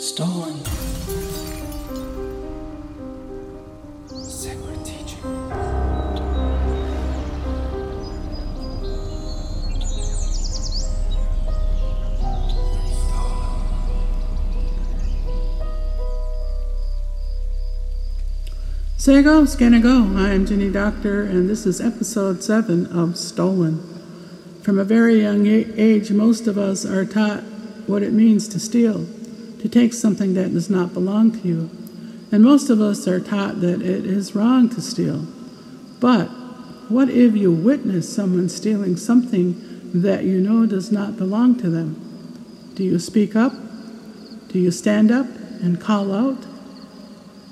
Stolen. Sacred teaching. Say go, scan go. I am Ginny Doctor, and this is episode 7 of Stolen. From a very young age, most of us are taught what it means to steal, to take something that does not belong to you. And most of us are taught that it is wrong to steal. But what if you witness someone stealing something that you know does not belong to them? Do you speak up? Do you stand up and call out?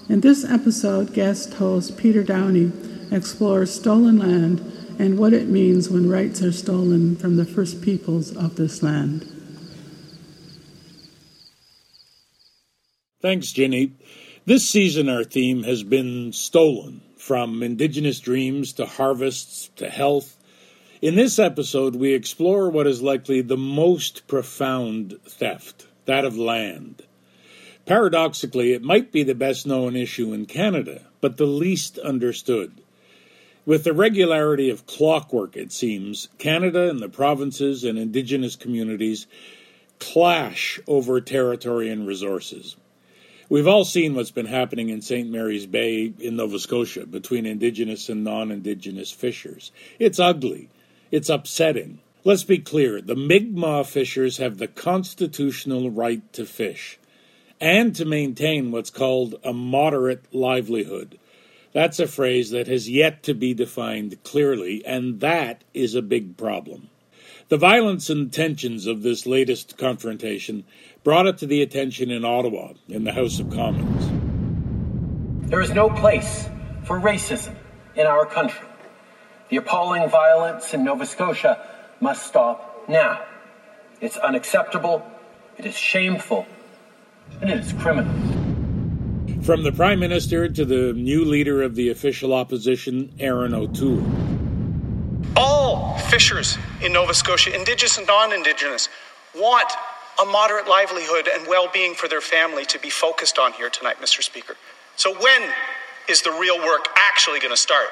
In this episode, guest host Peter Downie explores stolen land and what it means when rights are stolen from the first peoples of this land. Thanks, Ginny. This season, our theme has been stolen from indigenous dreams to harvests to health. In this episode, we explore what is likely the most profound theft that of land. Paradoxically, it might be the best known issue in Canada, but the least understood. With the regularity of clockwork, it seems, Canada and the provinces and Indigenous communities clash over territory and resources. We've all seen what's been happening in St. Mary's Bay in Nova Scotia between Indigenous and non Indigenous fishers. It's ugly. It's upsetting. Let's be clear the Mi'kmaq fishers have the constitutional right to fish and to maintain what's called a moderate livelihood. That's a phrase that has yet to be defined clearly, and that is a big problem. The violence and tensions of this latest confrontation brought it to the attention in Ottawa, in the House of Commons. There is no place for racism in our country. The appalling violence in Nova Scotia must stop now. It's unacceptable, it is shameful, and it is criminal. From the Prime Minister to the new leader of the official opposition, Erin O'Toole. All fishers in Nova Scotia, Indigenous and non Indigenous, want a moderate livelihood and well being for their family to be focused on here tonight, Mr. Speaker. So, when is the real work actually going to start?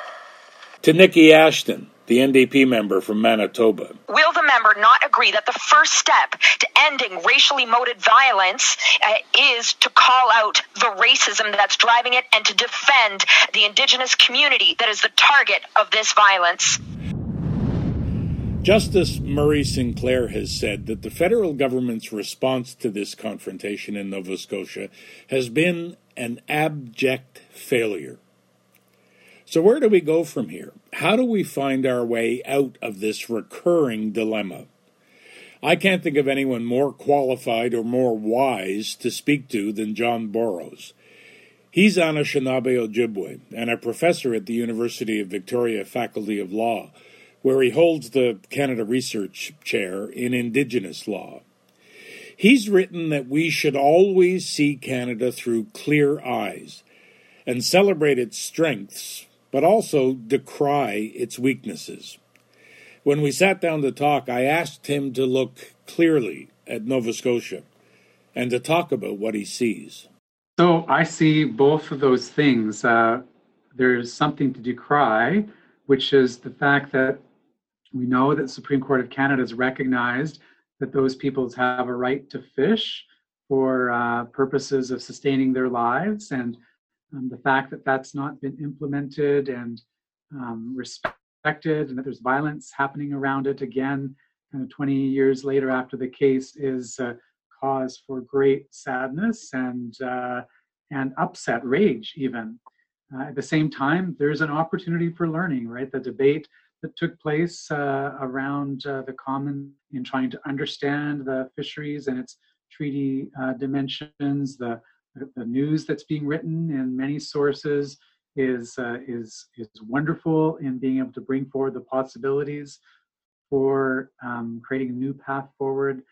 To Niki Ashton, the NDP member from Manitoba. Will the member not agree that the first step to ending racially motivated violence uh, is to call out the racism that's driving it and to defend the Indigenous community that is the target of this violence? Justice Murray Sinclair has said that the federal government's response to this confrontation in Nova Scotia has been an abject failure. So, where do we go from here? How do we find our way out of this recurring dilemma? I can't think of anyone more qualified or more wise to speak to than John Borrows. He's Anishinaabe Ojibwe and a professor at the University of Victoria Faculty of Law, where he holds the Canada Research Chair in Indigenous Law. He's written that we should always see Canada through clear eyes and celebrate its strengths, but also decry its weaknesses. When we sat down to talk, I asked him to look clearly at Nova Scotia and to talk about what he sees. So I see both of those things. Uh, there's something to decry, which is the fact that we know that the Supreme Court of Canada has recognized that those peoples have a right to fish for uh, purposes of sustaining their lives, and um, the fact that that's not been implemented and um, respected, and that there's violence happening around it again, kind of 20 years later after the case, is uh, cause for great sadness and uh, and upset, rage, even. Uh, at the same time, there's an opportunity for learning, right? The debate that took place uh, around uh, the common in trying to understand the fisheries and its treaty uh, dimensions, the, the news that's being written in many sources is uh, is is wonderful in being able to bring forward the possibilities for um, creating a new path forward.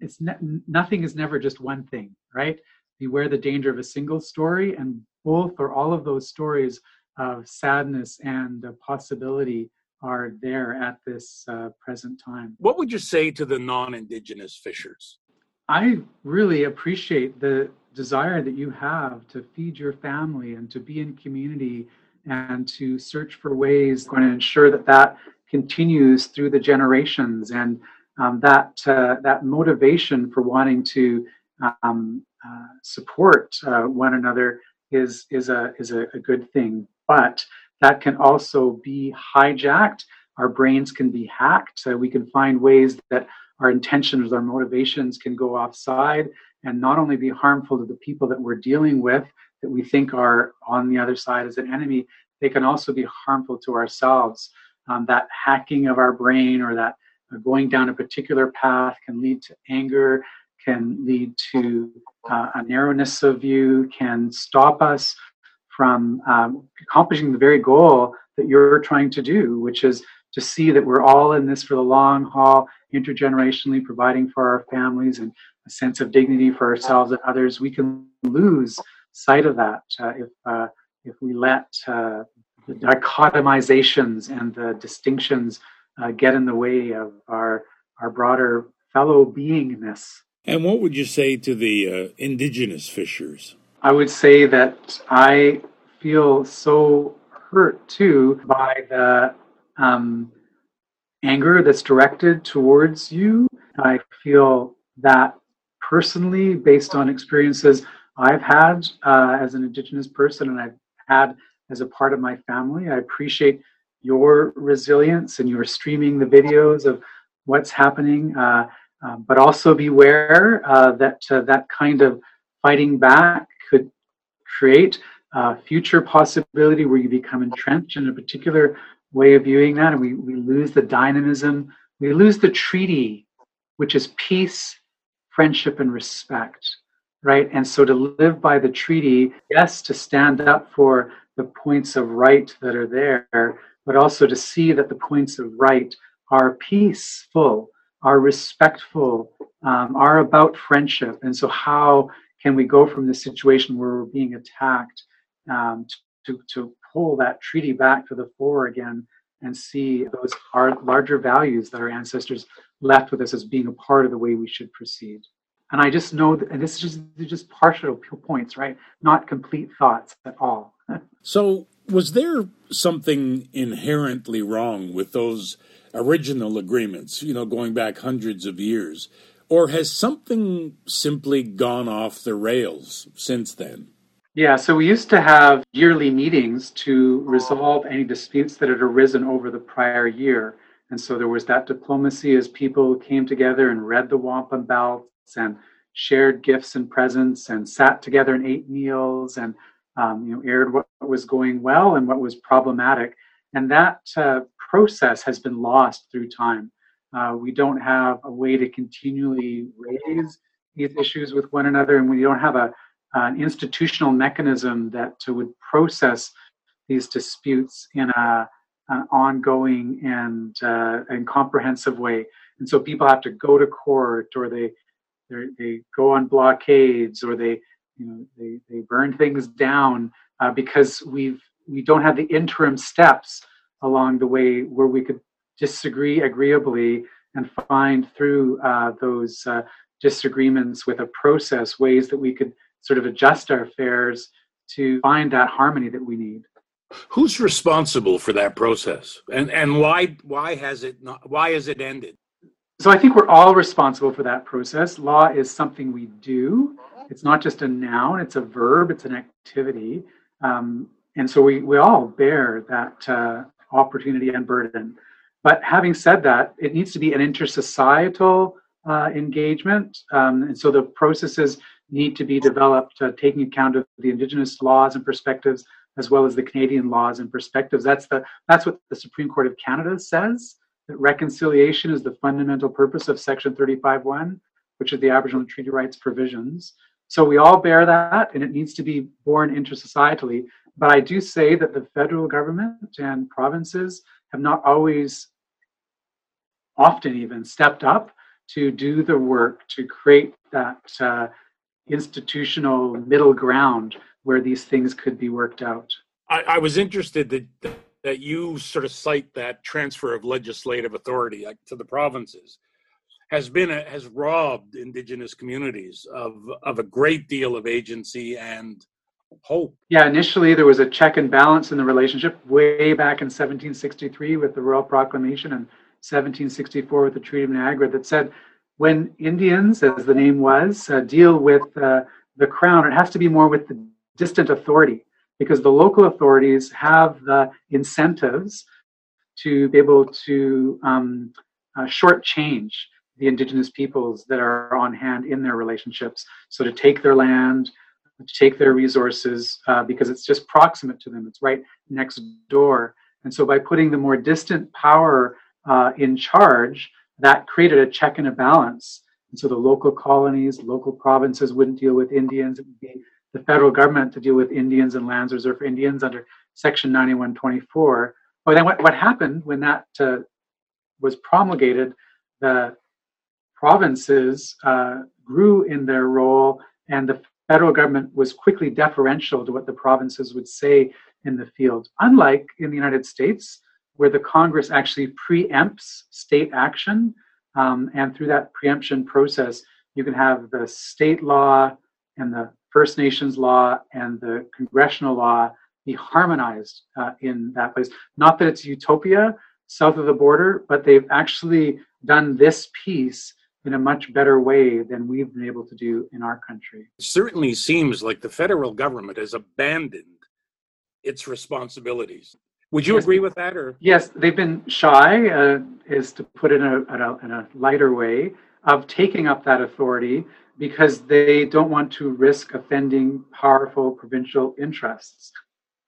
It's ne- nothing is never just one thing, right? Beware the danger of a single story, and both or all of those stories of sadness and possibility are there at this uh, present time. What would you say to the non Indigenous fishers? I really appreciate the desire that you have to feed your family and to be in community and to search for ways going to ensure that that continues through the generations and um, that uh, that motivation for wanting to um, uh, support uh, one another is is a is a, a, good thing. But that can also be hijacked. Our brains can be hacked. So we can find ways that our intentions, our motivations can go offside and not only be harmful to the people that we're dealing with that we think are on the other side as an enemy, they can also be harmful to ourselves. Um, that hacking of our brain or that uh, going down a particular path can lead to anger, can lead to uh, a narrowness of view, can stop us from um, accomplishing the very goal that you're trying to do, which is to see that we're all in this for the long haul, intergenerationally providing for our families and a sense of dignity for ourselves and others. We can lose sight of that uh, if uh, if we let uh, the dichotomizations and the distinctions uh, get in the way of our our broader fellow beingness. And what would you say to the uh, indigenous fishers? I would say that I feel so hurt too by the um, anger that's directed towards you. I feel that personally, based on experiences I've had uh, as an Indigenous person and I've had as a part of my family. I appreciate your resilience and your streaming the videos of what's happening, uh, uh, but also beware uh, that uh, that kind of fighting back could create a future possibility where you become entrenched in a particular way of viewing that, and we, we lose the dynamism, we lose the treaty, which is peace, friendship, and respect. Right. And so to live by the treaty, yes, to stand up for the points of right that are there, but also to see that the points of right are peaceful, are respectful, um, are about friendship. And so, how can we go from the situation where we're being attacked um, to, to pull that treaty back to the fore again and see those larger values that our ancestors left with us as being a part of the way we should proceed? And I just know that, and this is just just partial points, right? Not complete thoughts at all. so, was there something inherently wrong with those original agreements? You know, going back hundreds of years, or has something simply gone off the rails since then? Yeah, so we used to have yearly meetings to resolve any disputes that had arisen over the prior year. And so there was that diplomacy as people came together and read the wampum belts and shared gifts and presents and sat together and ate meals and um, you know aired what was going well and what was problematic and that uh, process has been lost through time uh, we don't have a way to continually raise these issues with one another and we don't have a, an institutional mechanism that would process these disputes in a, an ongoing and, uh, and comprehensive way. And so people have to go to court or they they go on blockades or they you know they, they burn things down uh, because we've we don't have the interim steps along the way where we could disagree agreeably and find through uh, those uh, disagreements with a process ways that we could sort of adjust our affairs to find that harmony that we need who's responsible for that process and and why why has it not why has it ended so I think we're all responsible for that process. Law is something we do. It's not just a noun, it's a verb, it's an activity. Um, and so we, we all bear that uh, opportunity and burden. But having said that, it needs to be an intersocietal uh, engagement. Um, and so the processes need to be developed uh, taking account of the Indigenous laws and perspectives as well as the Canadian laws and perspectives. That's the that's what the Supreme Court of Canada says that reconciliation is the fundamental purpose of Section 35.1, which is the Aboriginal Treaty Rights provisions. So we all bear that, and it needs to be borne intersocietally. But I do say that the federal government and provinces have not always, often even, stepped up to do the work to create that uh, institutional middle ground where these things could be worked out. I, I was interested that that you sort of cite that transfer of legislative authority like, to the provinces. has been a, has robbed indigenous communities of of a great deal of agency and hope. Yeah, initially there was a check and balance in the relationship way back in 1763 with the Royal Proclamation and 1764 with the Treaty of Niagara that said when Indians, as the name was, uh, deal with uh, the crown, it has to be more with the distant authority because the local authorities have the incentives to be able to um, uh, shortchange the indigenous peoples that are on hand in their relationships. So to take their land, to take their resources, uh, because it's just proximate to them, it's right next door. And so by putting the more distant power uh, in charge, that created a check and a balance. And so the local colonies, local provinces wouldn't deal with Indians. It would be the federal government to deal with Indians and lands reserved for Indians under Section 9124. But then what, what happened when that uh, was promulgated, the provinces uh, grew in their role, and the federal government was quickly deferential to what the provinces would say in the field. Unlike in the United States, where the Congress actually preempts state action, um, and through that preemption process, you can have the state law and the First Nations law and the congressional law be harmonized uh, in that place. Not that it's utopia south of the border, but they've actually done this piece in a much better way than we've been able to do in our country. It certainly seems like the federal government has abandoned its responsibilities. Would you yes. agree with that, or yes, they've been shy, uh, is to put it in a, in a, in a lighter way, of taking up that authority because they don't want to risk offending powerful provincial interests.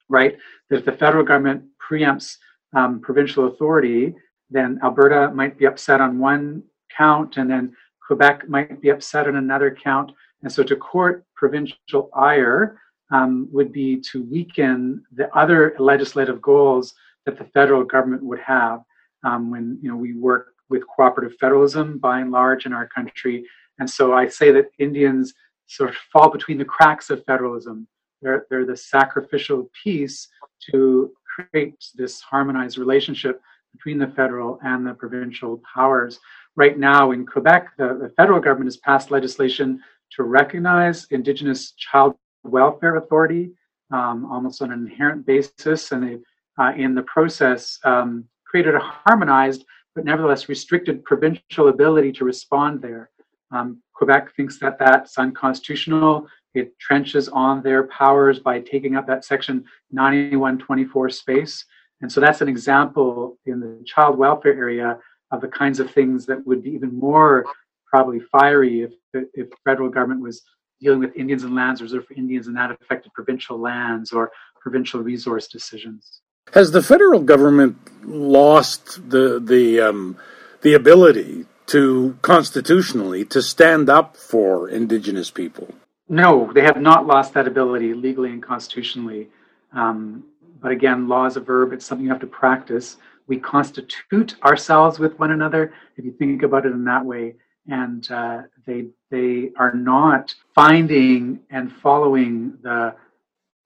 Right? That if the federal government preempts um, provincial authority, then Alberta might be upset on one count, and then Quebec might be upset on another count. And so to court provincial ire um, would be to weaken the other legislative goals that the federal government would have um, when you know we work with cooperative federalism by and large in our country. And so I say that Indians sort of fall between the cracks of federalism. They're, they're the sacrificial piece to create this harmonized relationship between the federal and the provincial powers. Right now in Quebec, the, the federal government has passed legislation to recognize Indigenous Child Welfare Authority um, almost on an inherent basis, and they, uh, in the process, um, created a harmonized but nevertheless restricted provincial ability to respond there. Um, Quebec thinks that that's unconstitutional. It trenches on their powers by taking up that section 9124 space. And so that's an example in the child welfare area of the kinds of things that would be even more probably fiery if if federal government was dealing with Indians and lands reserved for Indians and that affected provincial lands or provincial resource decisions. Has the federal government lost the the um, the ability to constitutionally to stand up for Indigenous people? No, they have not lost that ability legally and constitutionally. Um, but again, law is a verb, it's something you have to practice. We constitute ourselves with one another, if you think about it in that way. And uh, they, they are not finding and following the,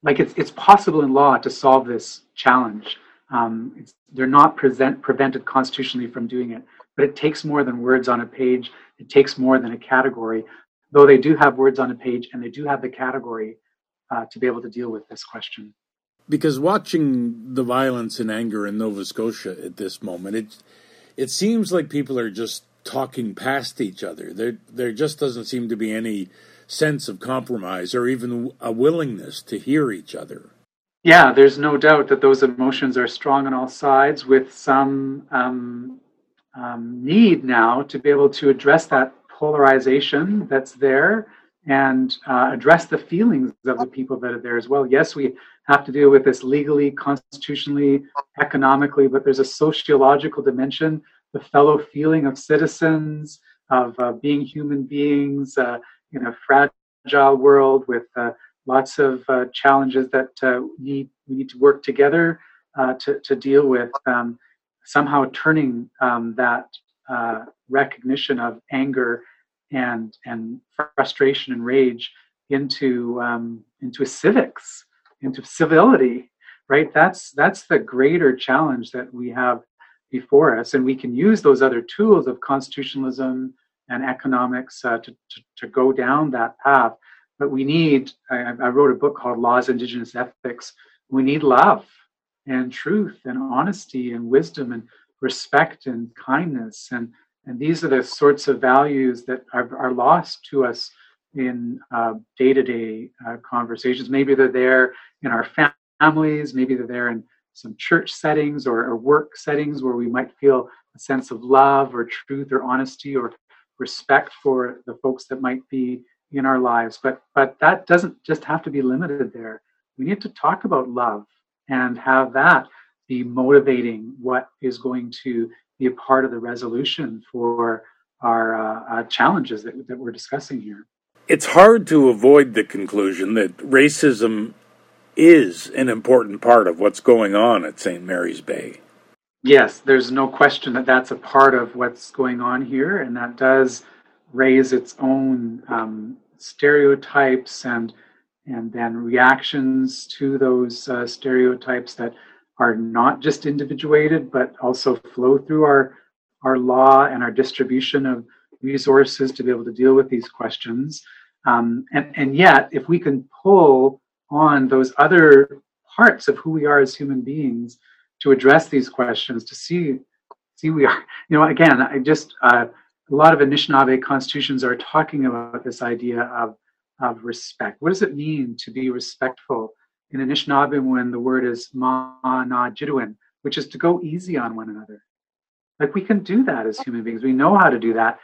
like it's, it's possible in law to solve this challenge. Um, they're not present, prevented constitutionally from doing it, but it takes more than words on a page. It takes more than a category, though they do have words on a page and they do have the category uh, to be able to deal with this question because watching the violence and anger in Nova Scotia at this moment, it it seems like people are just talking past each other. There there just doesn't seem to be any sense of compromise or even a willingness to hear each other. Yeah, there's no doubt that those emotions are strong on all sides, with some um, um, need now to be able to address that polarization that's there and uh, address the feelings of the people that are there as well. Yes, we have to deal with this legally, constitutionally, economically, but there's a sociological dimension, the fellow feeling of citizens, of uh, being human beings uh, in a fragile world with uh, lots of uh, challenges that uh, need we need to work together to, to deal with. Um, somehow turning um, that recognition of anger and and frustration and rage into um, into civics, into civility, right? That's that's the greater challenge that we have before us, and we can use those other tools of constitutionalism and economics uh, to, to, to, go down that path. But we need, I, I, wrote a book called Laws Indigenous Ethics. We need love and truth and honesty and wisdom and respect and kindness. And, and these are the sorts of values that are, are lost to us in day to day conversations. Maybe they're there in our families, maybe they're there in some church settings or, or work settings where we might feel a sense of love or truth or honesty or respect for the folks that might be in our lives. But but that doesn't just have to be limited there. We need to talk about love and have that be motivating what is going to be a part of the resolution for our uh, uh, challenges that, that we're discussing here. It's hard to avoid the conclusion that racism is an important part of what's going on at St. Mary's Bay. Yes, there's no question that that's a part of what's going on here, and that does raise its own um, stereotypes and and then reactions to those uh, stereotypes that are not just individuated but also flow through our our law and our distribution of resources to be able to deal with these questions. Um, and, and yet, if we can pull on those other parts of who we are as human beings to address these questions to see see we are you know again i just uh, a lot of anishinaabe constitutions are talking about this idea of of respect. What does it mean to be respectful in anishinaabe when the word is ma na jiduin which is to go easy on one another? Like we can do that as human beings. We know how to do that.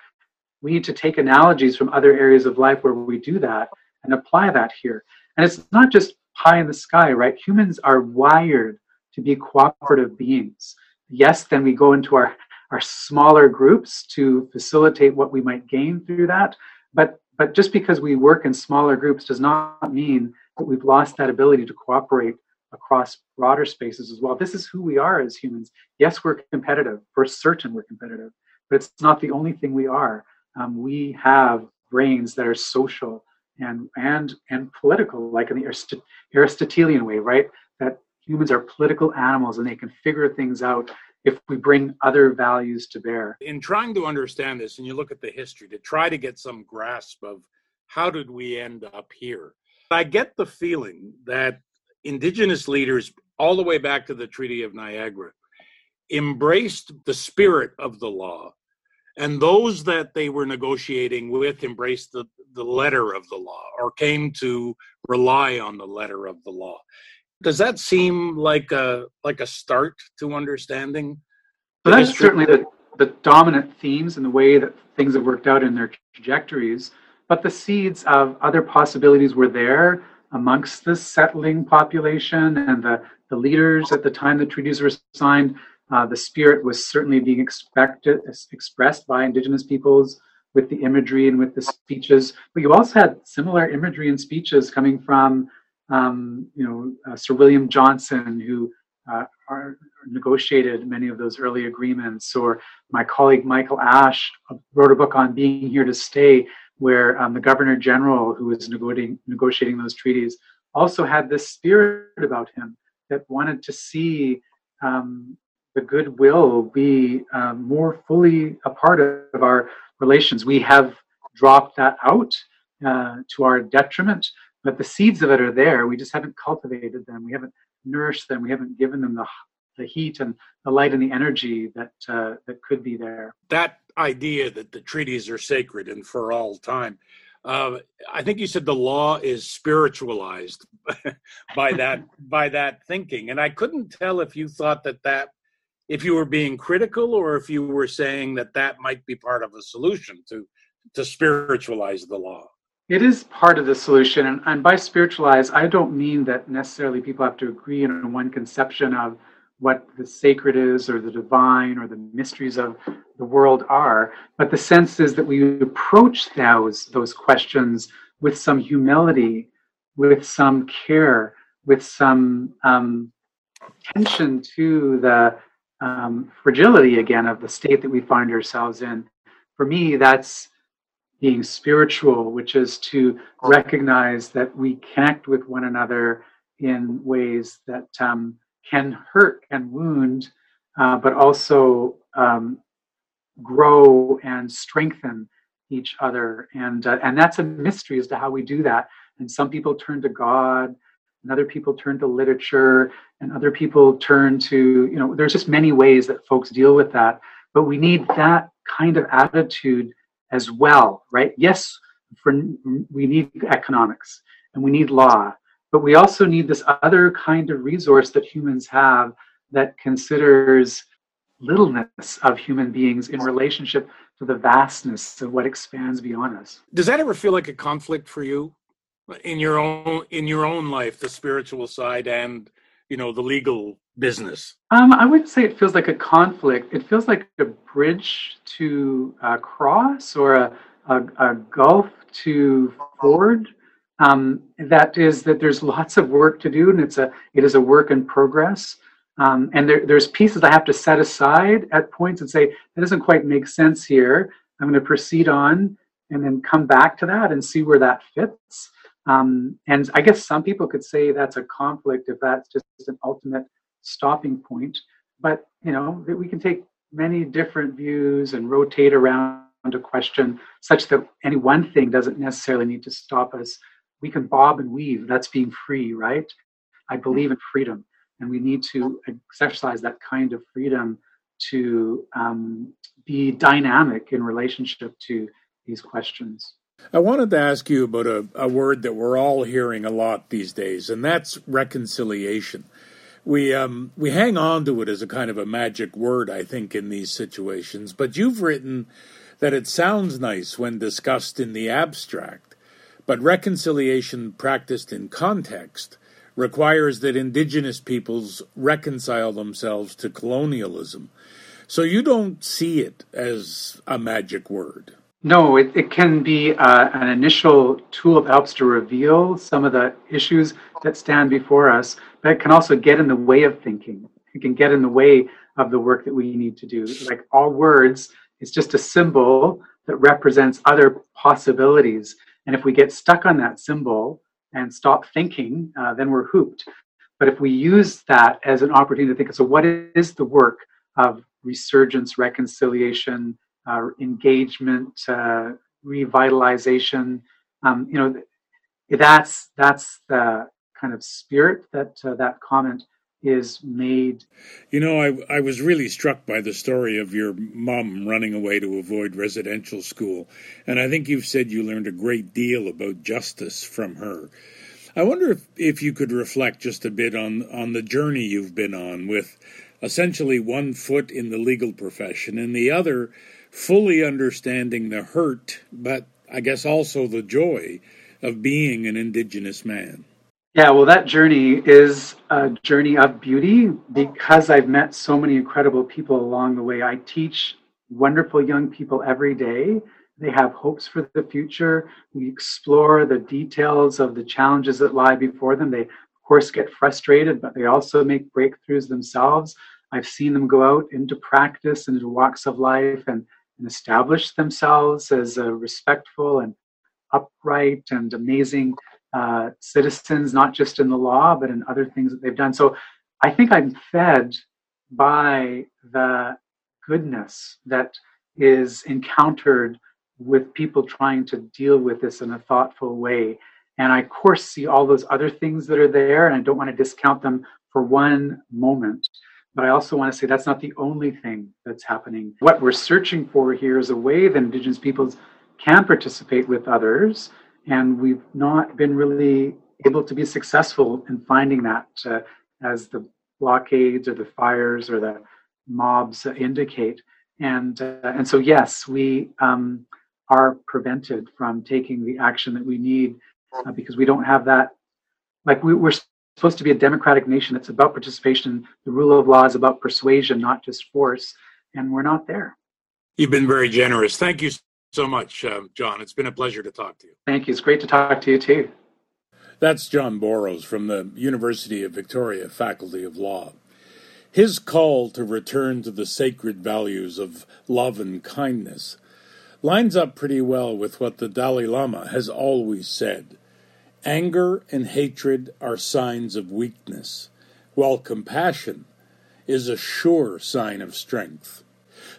We need to take analogies from other areas of life where we do that and apply that here and it's not just high in the sky, right? Humans are wired to be cooperative beings. Yes, then we go into our, our smaller groups to facilitate what we might gain through that. But but just because we work in smaller groups does not mean that we've lost that ability to cooperate across broader spaces as well. This is who we are as humans. Yes, we're competitive. For certain, we're competitive, but it's not the only thing we are. Um, we have brains that are social and and and political, like in the Aristotelian way, right? That humans are political animals and they can figure things out if we bring other values to bear. In trying to understand this, and you look at the history to try to get some grasp of how did we end up here, I get the feeling that indigenous leaders, all the way back to the Treaty of Niagara, embraced the spirit of the law and those that they were negotiating with embraced the, the letter of the law or came to rely on the letter of the law. Does that seem like a like a start to understanding so that's certainly the, the dominant themes and the way that things have worked out in their trajectories but the seeds of other possibilities were there amongst the settling population and the, the leaders at the time the treaties were signed uh, the spirit was certainly being expected, expressed by Indigenous peoples with the imagery and with the speeches. But you also had similar imagery and speeches coming from, um, you know, uh, Sir William Johnson, who uh, are, negotiated many of those early agreements, or my colleague Michael Asch wrote a book on being here to stay, where um, the Governor General, who was negotiating, negotiating those treaties, also had this spirit about him that wanted to see um, the goodwill be um, more fully a part of our relations. We have dropped that out uh, to our detriment, but the seeds of it are there. We just haven't cultivated them. We haven't nourished them. We haven't given them the the heat and the light and the energy that uh, that could be there. That idea that the treaties are sacred and for all time. Uh, I think you said the law is spiritualized by that by that thinking, and I couldn't tell if you thought that that if you were being critical or if you were saying that that might be part of a solution to to spiritualize the law? It is part of the solution and, and by spiritualize i don't mean that necessarily people have to agree on one conception of what the sacred is or the divine or the mysteries of the world are but the sense is that we approach those those questions with some humility with some care with some um, attention to the um, fragility again of the state that we find ourselves in. For me, that's being spiritual, which is to recognize that we connect with one another in ways that um, can hurt and wound, uh, but also um, grow and strengthen each other, and uh, and that's a mystery as to how we do that. And some people turn to God, and other people turn to literature, and other people turn to you know. There's just many ways that folks deal with that, but we need that kind of attitude as well, right? Yes, for we need economics and we need law, but we also need this other kind of resource that humans have that considers littleness of human beings in relationship to the vastness of what expands beyond us. Does that ever feel like a conflict for you in your own in your own life, the spiritual side and you know the legal business? Um, I wouldn't say it feels like a conflict. It feels like a bridge to cross or a, a, a gulf to ford. Um, that is that there's lots of work to do, and it's a it is a work in progress. Um, and there, there's pieces I have to set aside at points and say, that doesn't quite make sense here. I'm going to proceed on and then come back to that and see where that fits. Um, and I guess some people could say that's a conflict if that's just an ultimate stopping point. But, you know, we can take many different views and rotate around a question such that any one thing doesn't necessarily need to stop us. We can bob and weave. That's being free, right? I believe in freedom and we need to exercise that kind of freedom to um, be dynamic in relationship to these questions. I wanted to ask you about a, a word that we're all hearing a lot these days, and that's reconciliation. We um, we hang on to it as a kind of a magic word, I think, in these situations. But you've written that it sounds nice when discussed in the abstract, but reconciliation practiced in context requires that indigenous peoples reconcile themselves to colonialism. So you don't see it as a magic word. No, it, it can be uh, an initial tool that helps to reveal some of the issues that stand before us, but it can also get in the way of thinking. It can get in the way of the work that we need to do. Like all words, it's just a symbol that represents other possibilities. And if we get stuck on that symbol, and stop thinking, uh, then we're hooped. But if we use that as an opportunity to think, so what is the work of resurgence, reconciliation, engagement, uh, revitalization? Um, you know, that's that's the kind of spirit that uh, that comment is made. You know, I, I was really struck by the story of your mom running away to avoid residential school. And I think you've said you learned a great deal about justice from her. I wonder if, if you could reflect just a bit on, on the journey you've been on with essentially one foot in the legal profession and the other fully understanding the hurt, but I guess also the joy of being an Indigenous man. Yeah, well, that journey is a journey of beauty because I've met so many incredible people along the way. I teach wonderful young people every day. They have hopes for the future. We explore the details of the challenges that lie before them. They, of course, get frustrated, but they also make breakthroughs themselves. I've seen them go out into practice and into walks of life and, and establish themselves as a respectful and upright and amazing uh, citizens, not just in the law, but in other things that they've done. So I think I'm fed by the goodness that is encountered with people trying to deal with this in a thoughtful way. And I, of course, see all those other things that are there, and I don't want to discount them for one moment. But I also want to say that's not the only thing that's happening. What we're searching for here is a way that Indigenous peoples can participate with others and we've not been really able to be successful in finding that uh, as the blockades or the fires or the mobs indicate. And uh, and so yes, we um, are prevented from taking the action that we need uh, because we don't have that. Like we, we're supposed to be a democratic nation. It's about participation. The rule of law is about persuasion, not just force, and we're not there. You've been very generous. Thank you so much, uh, John. It's been a pleasure to talk to you. Thank you. It's great to talk to you too. That's John Borrows from the University of Victoria Faculty of Law. His call to return to the sacred values of love and kindness lines up pretty well with what the Dalai Lama has always said. Anger and hatred are signs of weakness, while compassion is a sure sign of strength.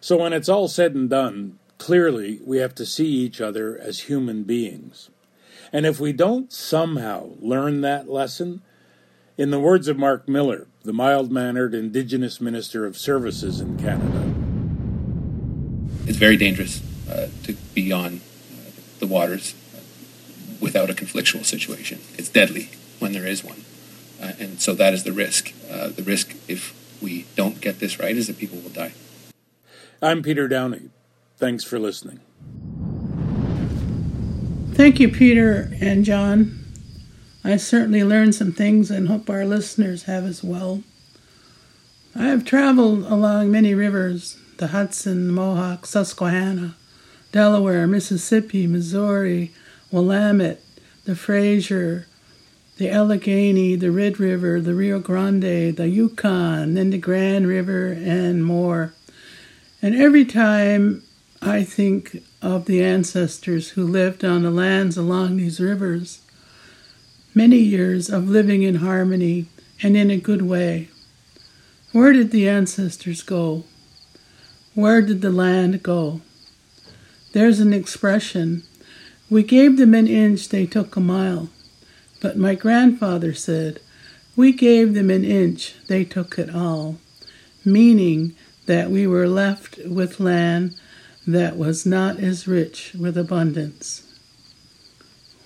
So when it's all said and done, Clearly, we have to see each other as human beings. And if we don't somehow learn that lesson, in the words of Marc Miller, the mild mannered Indigenous Minister of Services in Canada, it's very dangerous uh, to be on uh, the waters without a conflictual situation. It's deadly when there is one. Uh, and so that is the risk. Uh, the risk, if we don't get this right, is that people will die. I'm Peter Downie. Thanks for listening. Thank you, Peter and John. I certainly learned some things and hope our listeners have as well. I have traveled along many rivers the Hudson, Mohawk, Susquehanna, Delaware, Mississippi, Missouri, Willamette, the Fraser, the Allegheny, the Red River, the Rio Grande, the Yukon, then the Grand River, and more. And every time I think of the ancestors who lived on the lands along these rivers, many years of living in harmony and in a good way. Where did the ancestors go? Where did the land go? There's an expression we gave them an inch, they took a mile. But my grandfather said, We gave them an inch, they took it all, meaning that we were left with land that was not as rich with abundance.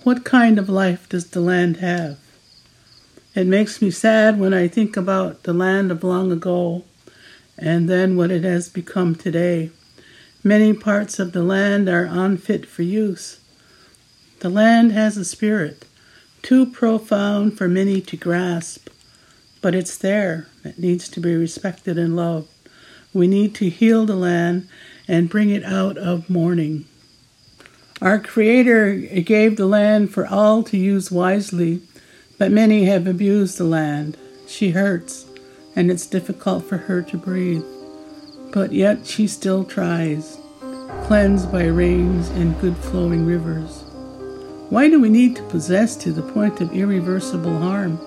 What kind of life does the land have? It makes me sad when I think about the land of long ago and then what it has become today. Many parts of the land are unfit for use. The land has a spirit, too profound for many to grasp, but it's there. It needs to be respected and loved. We need to heal the land and bring it out of mourning. Our Creator gave the land for all to use wisely, but many have abused the land. She hurts, and it's difficult for her to breathe. But yet she still tries, cleansed by rains and good flowing rivers. Why do we need to possess to the point of irreversible harm?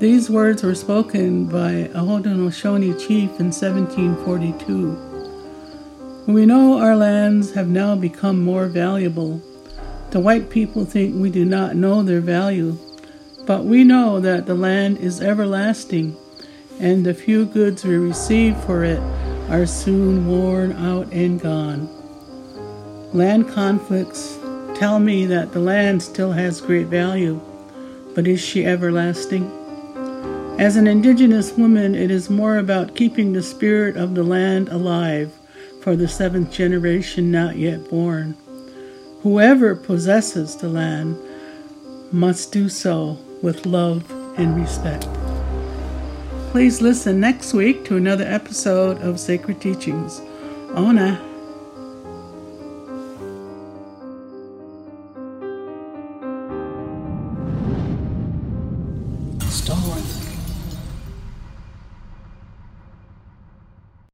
These words were spoken by a Haudenosaunee chief in 1742. We know our lands have now become more valuable. The white people think we do not know their value, but we know that the land is everlasting, and the few goods we receive for it are soon worn out and gone. Land conflicts tell me that the land still has great value, but is she everlasting? As an indigenous woman, it is more about keeping the spirit of the land alive for the seventh generation not yet born. Whoever possesses the land must do so with love and respect. Please listen next week to another episode of Sacred Teachings. Ona.